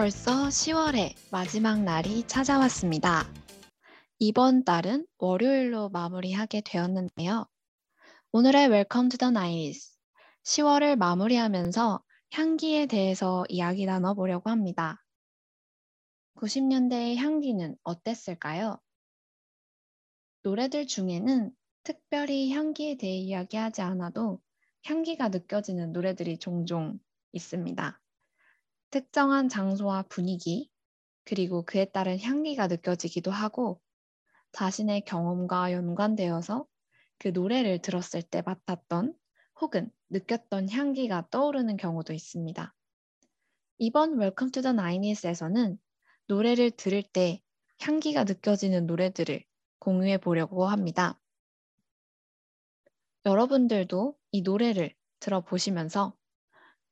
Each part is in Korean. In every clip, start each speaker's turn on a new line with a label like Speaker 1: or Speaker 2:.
Speaker 1: 벌써 10월의 마지막 날이 찾아왔습니다. 이번 달은 월요일로 마무리하게 되었는데요. 오늘의 Welcome to the Nights 10월을 마무리하면서 향기에 대해서 이야기 나눠보려고 합니다. 90년대의 향기는 어땠을까요? 노래들 중에는 특별히 향기에 대해 이야기하지 않아도 향기가 느껴지는 노래들이 종종 있습니다. 특정한 장소와 분위기, 그리고 그에 따른 향기가 느껴지기도 하고 자신의 경험과 연관되어서 그 노래를 들었을 때 맡았던 혹은 느꼈던 향기가 떠오르는 경우도 있습니다. 이번 Welcome to the 90s에서는 노래를 들을 때 향기가 느껴지는 노래들을 공유해 보려고 합니다. 여러분들도 이 노래를 들어보시면서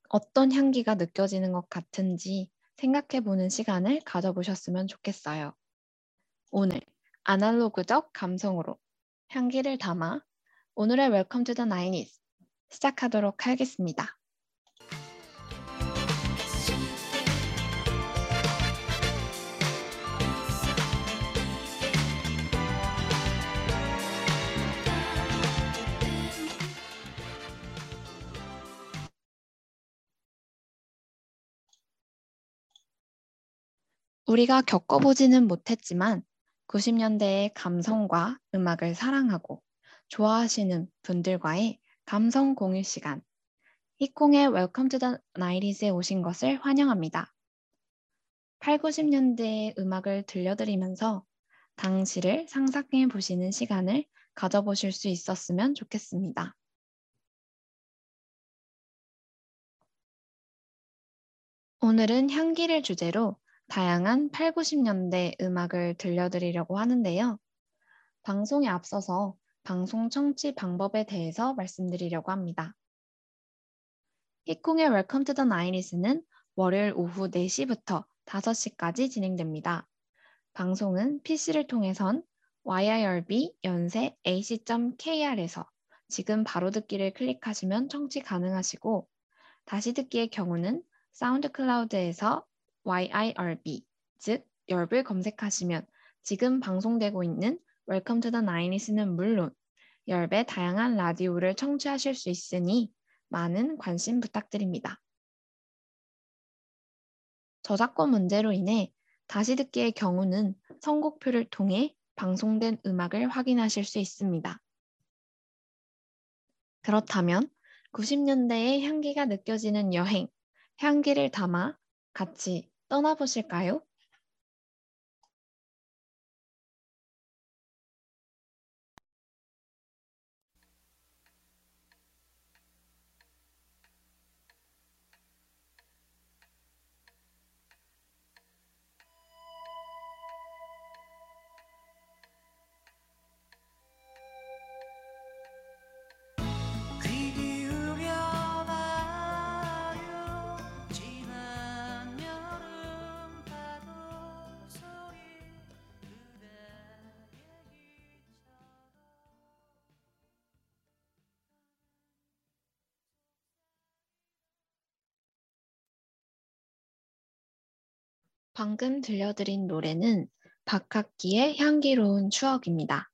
Speaker 1: 어떤 향기가 느껴지는 것 같은지 생각해 보는 시간을 가져보셨으면 좋겠어요. 오늘 아날로그적 감성으로 향기를 담아 오늘의 Welcome to the nineties 시작하도록 하겠습니다. 우리가 겪어보지는 못했지만 90년대의 감성과 음악을 사랑하고 좋아하시는 분들과의 감성 공유 시간. 히콩의 Welcome to the 90s에 오신 것을 환영합니다. 8, 90년대의 음악을 들려드리면서 당시를 상상해 보시는 시간을 가져보실 수 있었으면 좋겠습니다. 오늘은 향기를 주제로 다양한 8, 90년대 음악을 들려드리려고 하는데요. 방송에 앞서서 방송 청취 방법에 대해서 말씀드리려고 합니다. 히콩의 Welcome to the 90s는 월요일 오후 4시부터 5시까지 진행됩니다. 방송은 PC를 통해선 YIRB 연세 ac.kr에서 지금 바로 듣기를 클릭하시면 청취 가능하시고 다시 듣기의 경우는 사운드 클라우드에서 YIRB, 즉 열을 검색하시면 지금 방송되고 있는 Welcome to the 90s는 물론 열배 다양한 라디오를 청취하실 수 있으니 많은 관심 부탁드립니다. 저작권 문제로 인해 다시 듣기의 경우는 선곡표를 통해 방송된 음악을 확인하실 수 있습니다. 그렇다면 90년대의 향기가 느껴지는 여행, 향기를 담아 같이 떠나보실까요? 방금 들려드린 노래는 박학기의 향기로운 추억입니다.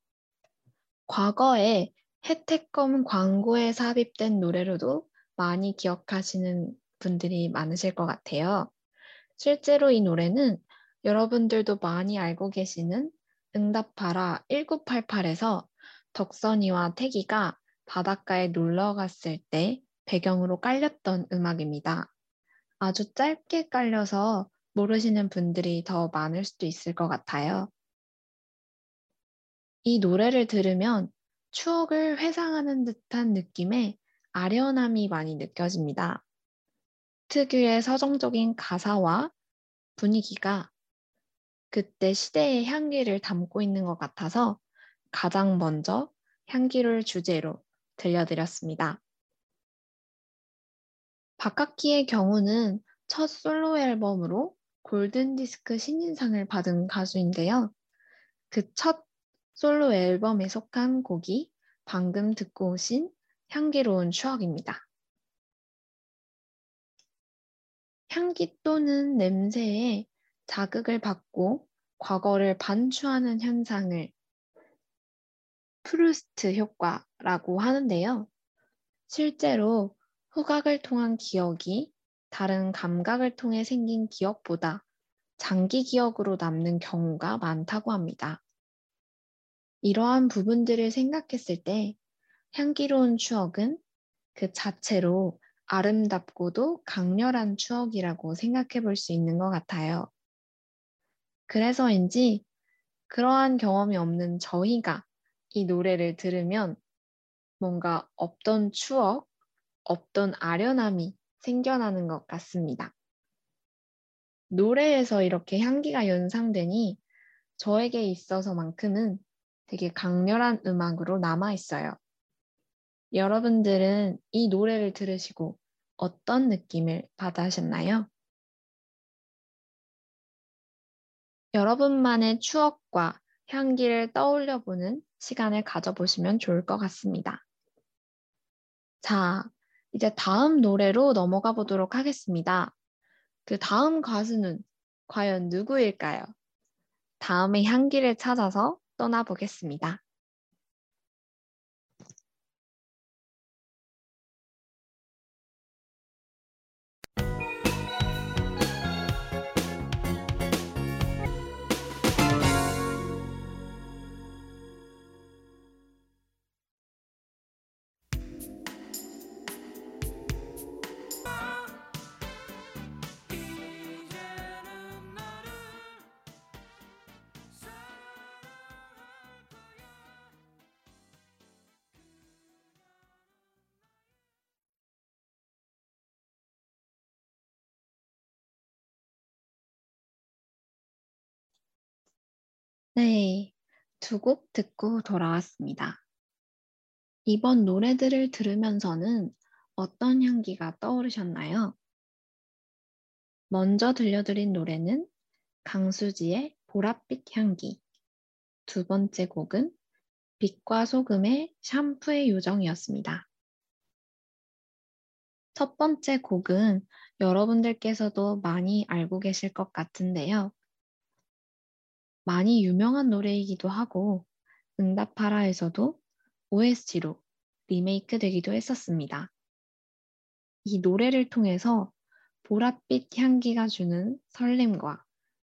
Speaker 1: 과거에 혜택검 광고에 삽입된 노래로도 많이 기억하시는 분들이 많으실 것 같아요. 실제로 이 노래는 여러분들도 많이 알고 계시는 응답하라 1988에서 덕선이와 태기가 바닷가에 놀러 갔을 때 배경으로 깔렸던 음악입니다. 아주 짧게 깔려서 모르시는 분들이 더 많을 수도 있을 것 같아요. 이 노래를 들으면 추억을 회상하는 듯한 느낌의 아련함이 많이 느껴집니다. 특유의 서정적인 가사와 분위기가 그때 시대의 향기를 담고 있는 것 같아서 가장 먼저 향기를 주제로 들려드렸습니다. 박학기의 경우는 첫 솔로 앨범으로 골든디스크 신인상을 받은 가수인데요. 그 첫 솔로 앨범에 속한 곡이 방금 듣고 오신 향기로운 추억입니다. 향기 또는 냄새에 자극을 받고 과거를 반추하는 현상을 프루스트 효과라고 하는데요. 실제로 후각을 통한 기억이 다른 감각을 통해 생긴 기억보다 장기 기억으로 남는 경우가 많다고 합니다. 이러한 부분들을 생각했을 때 향기로운 추억은 그 자체로 아름답고도 강렬한 추억이라고 생각해 볼 수 있는 것 같아요. 그래서인지 그러한 경험이 없는 저희가 이 노래를 들으면 뭔가 없던 추억, 없던 아련함이 생겨나는 것 같습니다. 노래에서 이렇게 향기가 연상되니 저에게 있어서만큼은 되게 강렬한 음악으로 남아 있어요. 여러분들은 이 노래를 들으시고 어떤 느낌을 받으셨나요? 여러분만의 추억과 향기를 떠올려 보는 시간을 가져보시면 좋을 것 같습니다. 자, 이제 다음 노래로 넘어가 보도록 하겠습니다. 그 다음 가수는 과연 누구일까요? 다음의 향기를 찾아서 떠나보겠습니다. 네, 두 곡 듣고 돌아왔습니다. 이번 노래들을 들으면서는 어떤 향기가 떠오르셨나요? 먼저 들려드린 노래는 강수지의 보랏빛 향기. 두 번째 곡은 빛과 소금의 샴푸의 요정이었습니다. 첫 번째 곡은 여러분들께서도 많이 알고 계실 것 같은데요. 많이 유명한 노래이기도 하고 응답하라에서도 OST로 리메이크 되기도 했었습니다. 이 노래를 통해서 보랏빛 향기가 주는 설렘과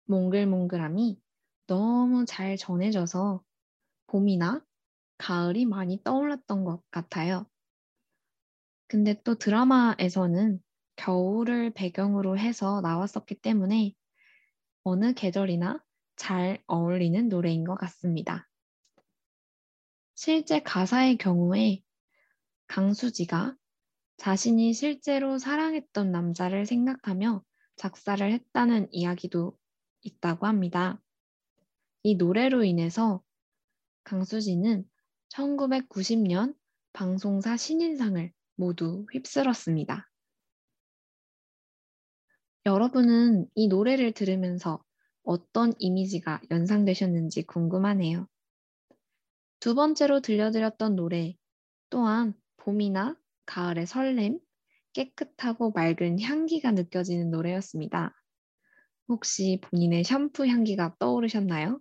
Speaker 1: 몽글몽글함이 너무 잘 전해져서 봄이나 가을이 많이 떠올랐던 것 같아요. 근데 또 드라마에서는 겨울을 배경으로 해서 나왔었기 때문에 어느 계절이나 잘 어울리는 노래인 것 같습니다. 실제 가사의 경우에 강수지가 자신이 실제로 사랑했던 남자를 생각하며 작사를 했다는 이야기도 있다고 합니다. 이 노래로 인해서 강수지는 1990년 방송사 신인상을 모두 휩쓸었습니다. 여러분은 이 노래를 들으면서 어떤 이미지가 연상되셨는지 궁금하네요. 두 번째로 들려드렸던 노래 또한 봄이나 가을의 설렘, 깨끗하고 맑은 향기가 느껴지는 노래였습니다. 혹시 본인의 샴푸 향기가 떠오르셨나요?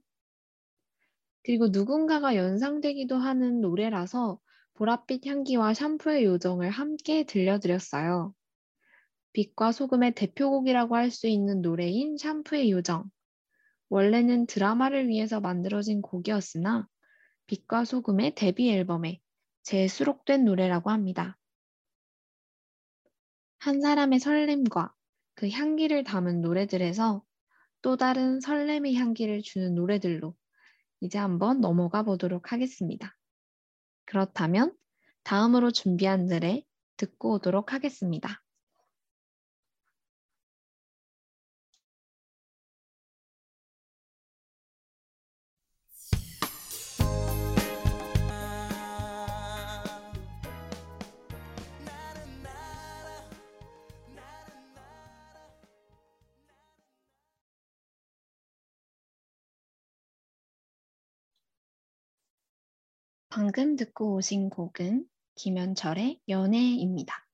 Speaker 1: 그리고 누군가가 연상되기도 하는 노래라서 보랏빛 향기와 샴푸의 요정을 함께 들려드렸어요. 빛과 소금의 대표곡이라고 할 수 있는 노래인 샴푸의 요정. 원래는 드라마를 위해서 만들어진 곡이었으나 빛과 소금의 데뷔 앨범에 재수록된 노래라고 합니다. 한 사람의 설렘과 그 향기를 담은 노래들에서 또 다른 설렘의 향기를 주는 노래들로 이제 한번 넘어가 보도록 하겠습니다. 그렇다면 다음으로 준비한 노래 듣고 오도록 하겠습니다. 방금 듣고 오신 곡은 김현철의 연애입니다.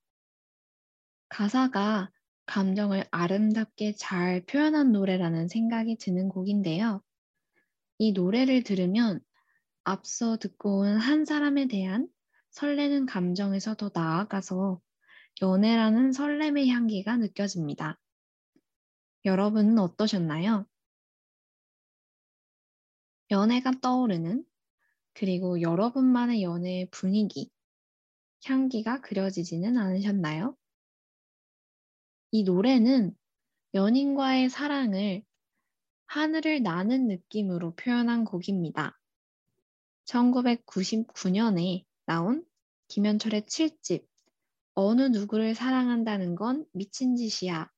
Speaker 1: 가사가 감정을 아름답게 잘 표현한 노래라는 생각이 드는 곡인데요. 이 노래를 들으면 앞서 듣고 온 한 사람에 대한 설레는 감정에서 더 나아가서 연애라는 설렘의 향기가 느껴집니다. 여러분은 어떠셨나요? 연애가 떠오르는 그리고 여러분만의 연애의 분위기, 향기가 그려지지는 않으셨나요? 이 노래는 연인과의 사랑을 하늘을 나는 느낌으로 표현한 곡입니다. 1999년에 나온 김현철의 7집 어느 누구를 사랑한다는 건 미친 짓이야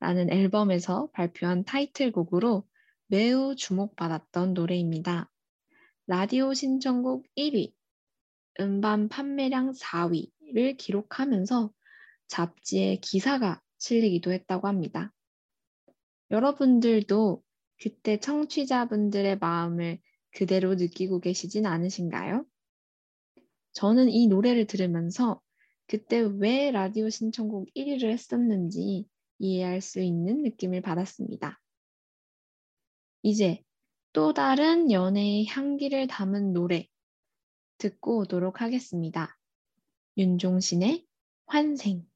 Speaker 1: 라는 앨범에서 발표한 타이틀곡으로 매우 주목받았던 노래입니다. 라디오 신청곡 1위, 음반 판매량 4위를 기록하면서 잡지에 기사가 실리기도 했다고 합니다. 여러분들도 그때 청취자분들의 마음을 그대로 느끼고 계시진 않으신가요? 저는 이 노래를 들으면서 그때 왜 라디오 신청곡 1위를 했었는지 이해할 수 있는 느낌을 받았습니다. 이제 또 다른 연애의 향기를 담은 노래 듣고 오도록 하겠습니다. 윤종신의 환생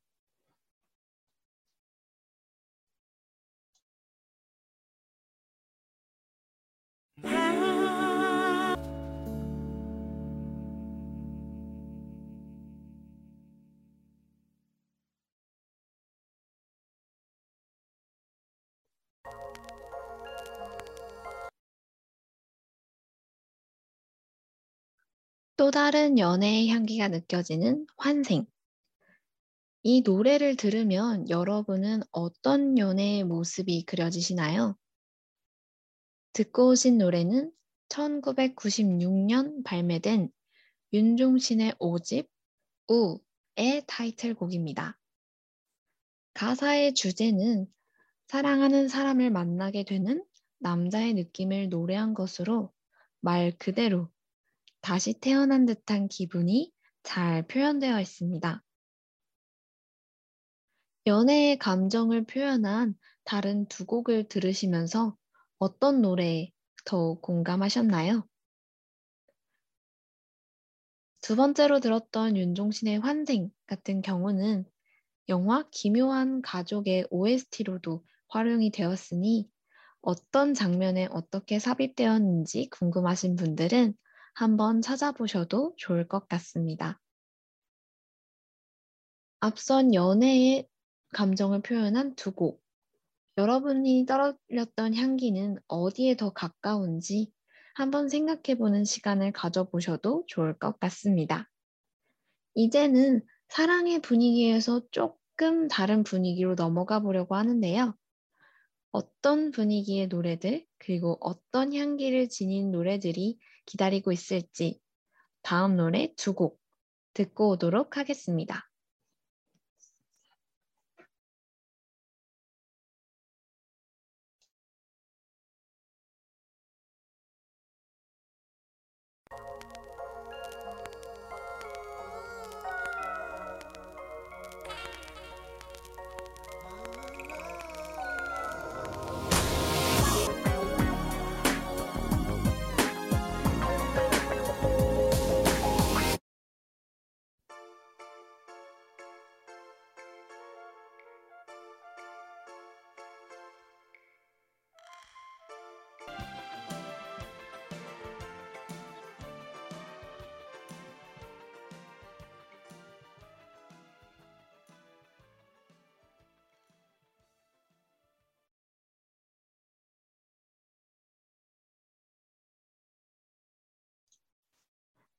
Speaker 1: 또 다른 연애의 향기가 느껴지는 환생. 이 노래를 들으면 여러분은 어떤 연애의 모습이 그려지시나요? 듣고 오신 노래는 1996년 발매된 윤종신의 5집 우의 타이틀곡입니다. 가사의 주제는 사랑하는 사람을 만나게 되는 남자의 느낌을 노래한 것으로 말 그대로 다시 태어난 듯한 기분이 잘 표현되어 있습니다. 연애의 감정을 표현한 다른 두 곡을 들으시면서 어떤 노래에 더욱 공감하셨나요? 두 번째로 들었던 윤종신의 환생 같은 경우는 영화 기묘한 가족의 OST로도 활용이 되었으니 어떤 장면에 어떻게 삽입되었는지 궁금하신 분들은 한번 찾아보셔도 좋을 것 같습니다. 앞선 연애의 감정을 표현한 두 곡. 여러분이 떨어렸던 향기는 어디에 더 가까운지 한번 생각해 보는 시간을 가져보셔도 좋을 것 같습니다. 이제는 사랑의 분위기에서 조금 다른 분위기로 넘어가 보려고 하는데요. 어떤 분위기의 노래들, 그리고 어떤 향기를 지닌 노래들이 기다리고 있을지 다음 노래 두 곡 듣고 오도록 하겠습니다.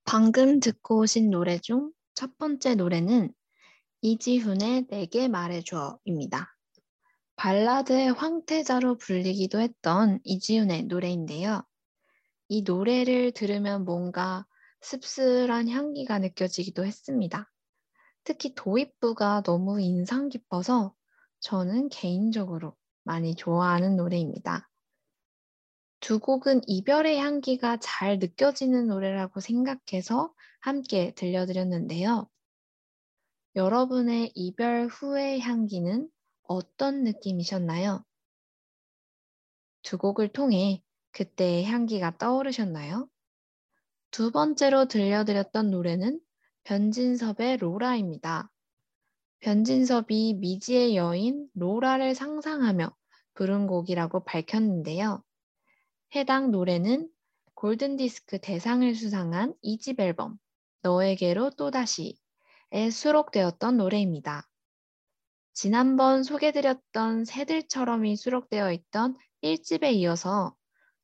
Speaker 1: 방금 듣고 오신 노래 중 첫 번째 노래는 이지훈의 내게 말해줘입니다. 발라드의 황태자로 불리기도 했던 이지훈의 노래인데요. 이 노래를 들으면 뭔가 씁쓸한 향기가 느껴지기도 했습니다. 특히 도입부가 너무 인상 깊어서 저는 개인적으로 많이 좋아하는 노래입니다. 두 곡은 이별의 향기가 잘 느껴지는 노래라고 생각해서 함께 들려드렸는데요. 여러분의 이별 후의 향기는 어떤 느낌이셨나요? 두 곡을 통해 그때의 향기가 떠오르셨나요? 두 번째로 들려드렸던 노래는 변진섭의 로라입니다. 변진섭이 미지의 여인 로라를 상상하며 부른 곡이라고 밝혔는데요. 해당 노래는 골든디스크 대상을 수상한 2집 앨범 너에게로 또다시에 수록되었던 노래입니다. 지난번 소개드렸던 새들처럼이 수록되어 있던 1집에 이어서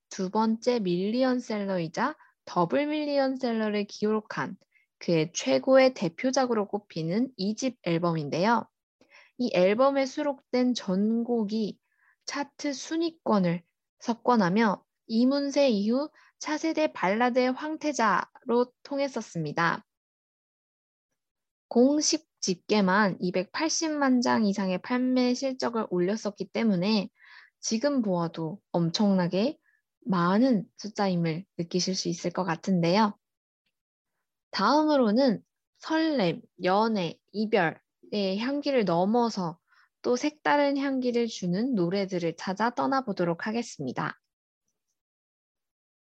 Speaker 1: 두 번째 밀리언셀러이자 더블 밀리언셀러를 기록한 그의 최고의 대표작으로 꼽히는 2집 앨범인데요. 이 앨범에 수록된 전곡이 차트 순위권을 석권하며 이문세 이후 차세대 발라드의 황태자로 통했었습니다. 공식 집계만 280만 장 이상의 판매 실적을 올렸었기 때문에 지금 보아도 엄청나게 많은 숫자임을 느끼실 수 있을 것 같은데요. 다음으로는 설렘, 연애, 이별의 향기를 넘어서 또 색다른 향기를 주는 노래들을 찾아 떠나보도록 하겠습니다.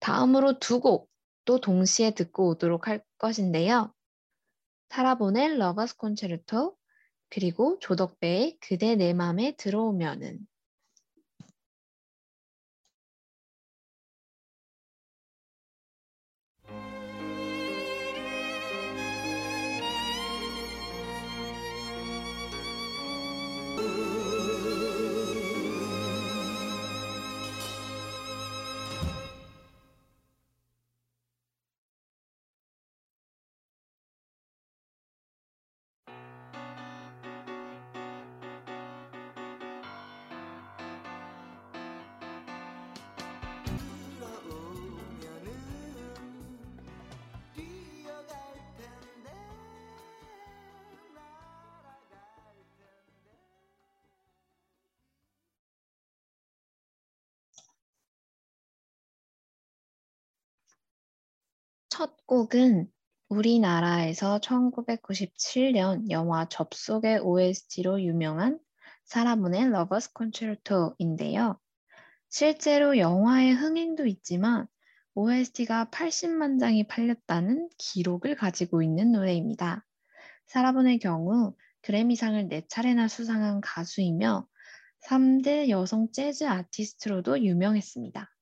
Speaker 1: 다음으로 두 곡 또 동시에 듣고 오도록 할 것인데요. 사라 본의 Lover's Concerto 그리고 조덕배의 그대 내 맘에 들어오면은 첫 곡은 우리나라에서 1997년 영화 접속의 OST로 유명한 사라 본의 Lover's Concerto인데요. 실제로 영화의 흥행도 있지만 OST가 80만 장이 팔렸다는 기록을 가지고 있는 노래입니다. 사라 본의 경우 그래미상을 4차례나 수상한 가수이며 3대 여성 재즈 아티스트로도 유명했습니다.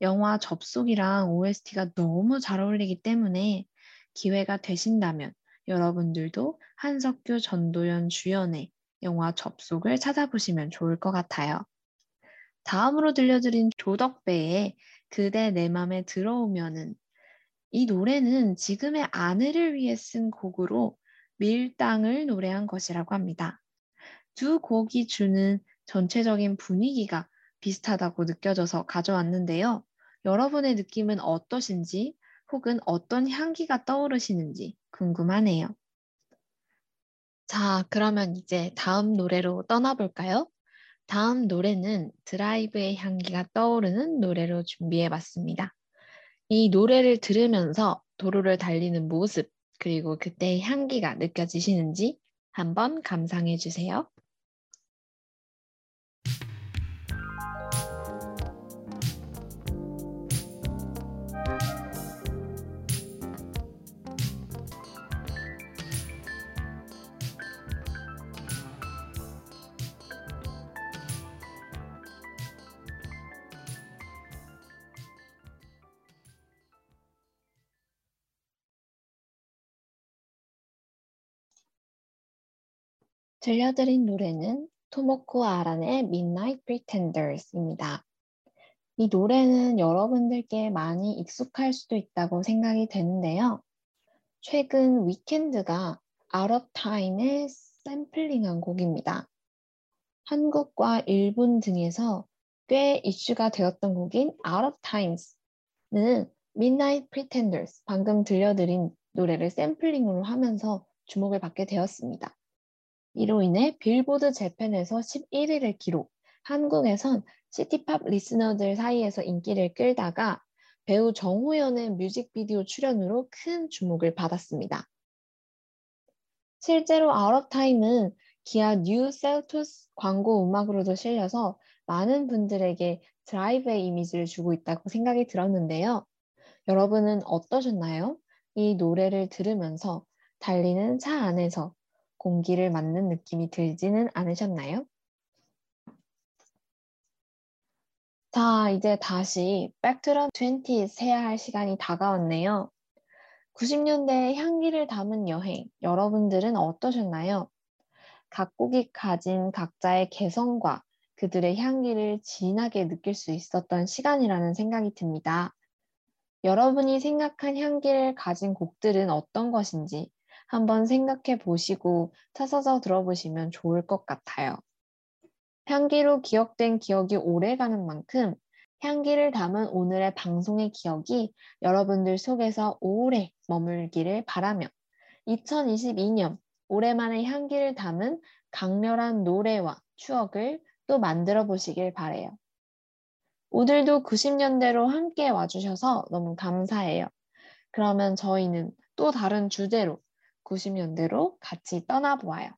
Speaker 1: 영화 접속이랑 OST가 너무 잘 어울리기 때문에 기회가 되신다면 여러분들도 한석규, 전도연 주연의 영화 접속을 찾아보시면 좋을 것 같아요. 다음으로 들려드린 조덕배의 그대 내 맘에 들어오면은 이 노래는 지금의 아내를 위해 쓴 곡으로 밀당을 노래한 것이라고 합니다. 두 곡이 주는 전체적인 분위기가 비슷하다고 느껴져서 가져왔는데요. 여러분의 느낌은 어떠신지 혹은 어떤 향기가 떠오르시는지 궁금하네요. 자, 그러면 이제 다음 노래로 떠나볼까요? 다음 노래는 드라이브의 향기가 떠오르는 노래로 준비해 봤습니다. 이 노래를 들으면서 도로를 달리는 모습, 그리고 그때의 향기가 느껴지시는지 한번 감상해 주세요. 들려드린 노래는 토모코 아란의 Midnight Pretenders입니다. 이 노래는 여러분들께 많이 익숙할 수도 있다고 생각이 되는데요. 최근 위켄드가 of Time을 샘플링한 곡입니다. 한국과 일본 등에서 꽤 이슈가 되었던 곡인 of Times는 Midnight Pretenders 방금 들려드린 노래를 샘플링으로 하면서 주목을 받게 되었습니다. 이로 인해 빌보드 재팬에서 11위를 기록, 한국에선 시티팝 listener들 사이에서 인기를 끌다가 배우 정호연의 뮤직비디오 출연으로 큰 주목을 받았습니다. 실제로 Out of Time은 기아 뉴 셀토스 광고 음악으로도 실려서 많은 분들에게 드라이브의 이미지를 주고 있다고 생각이 들었는데요. 여러분은 어떠셨나요? 이 노래를 들으면서 달리는 차 안에서 공기를 맞는 느낌이 들지는 않으셨나요? 자, 이제 다시 Back to the 20s 해야 할 시간이 다가왔네요. 90년대의 향기를 담은 여행, 여러분들은 어떠셨나요? 각국이 가진 각자의 개성과 그들의 향기를 진하게 느낄 수 있었던 시간이라는 생각이 듭니다. 여러분이 생각한 향기를 가진 곡들은 어떤 것인지 한번 생각해 보시고 찾아서 들어보시면 좋을 것 같아요. 향기로 기억된 기억이 오래가는 만큼 향기를 담은 오늘의 방송의 기억이 여러분들 속에서 오래 머물기를 바라며 2022년 오랜만에 향기를 담은 강렬한 노래와 추억을 또 만들어 보시길 바래요. 오늘도 90년대로 함께 와주셔서 너무 감사해요. 그러면 저희는 또 다른 주제로 90년대로 같이 떠나보아요.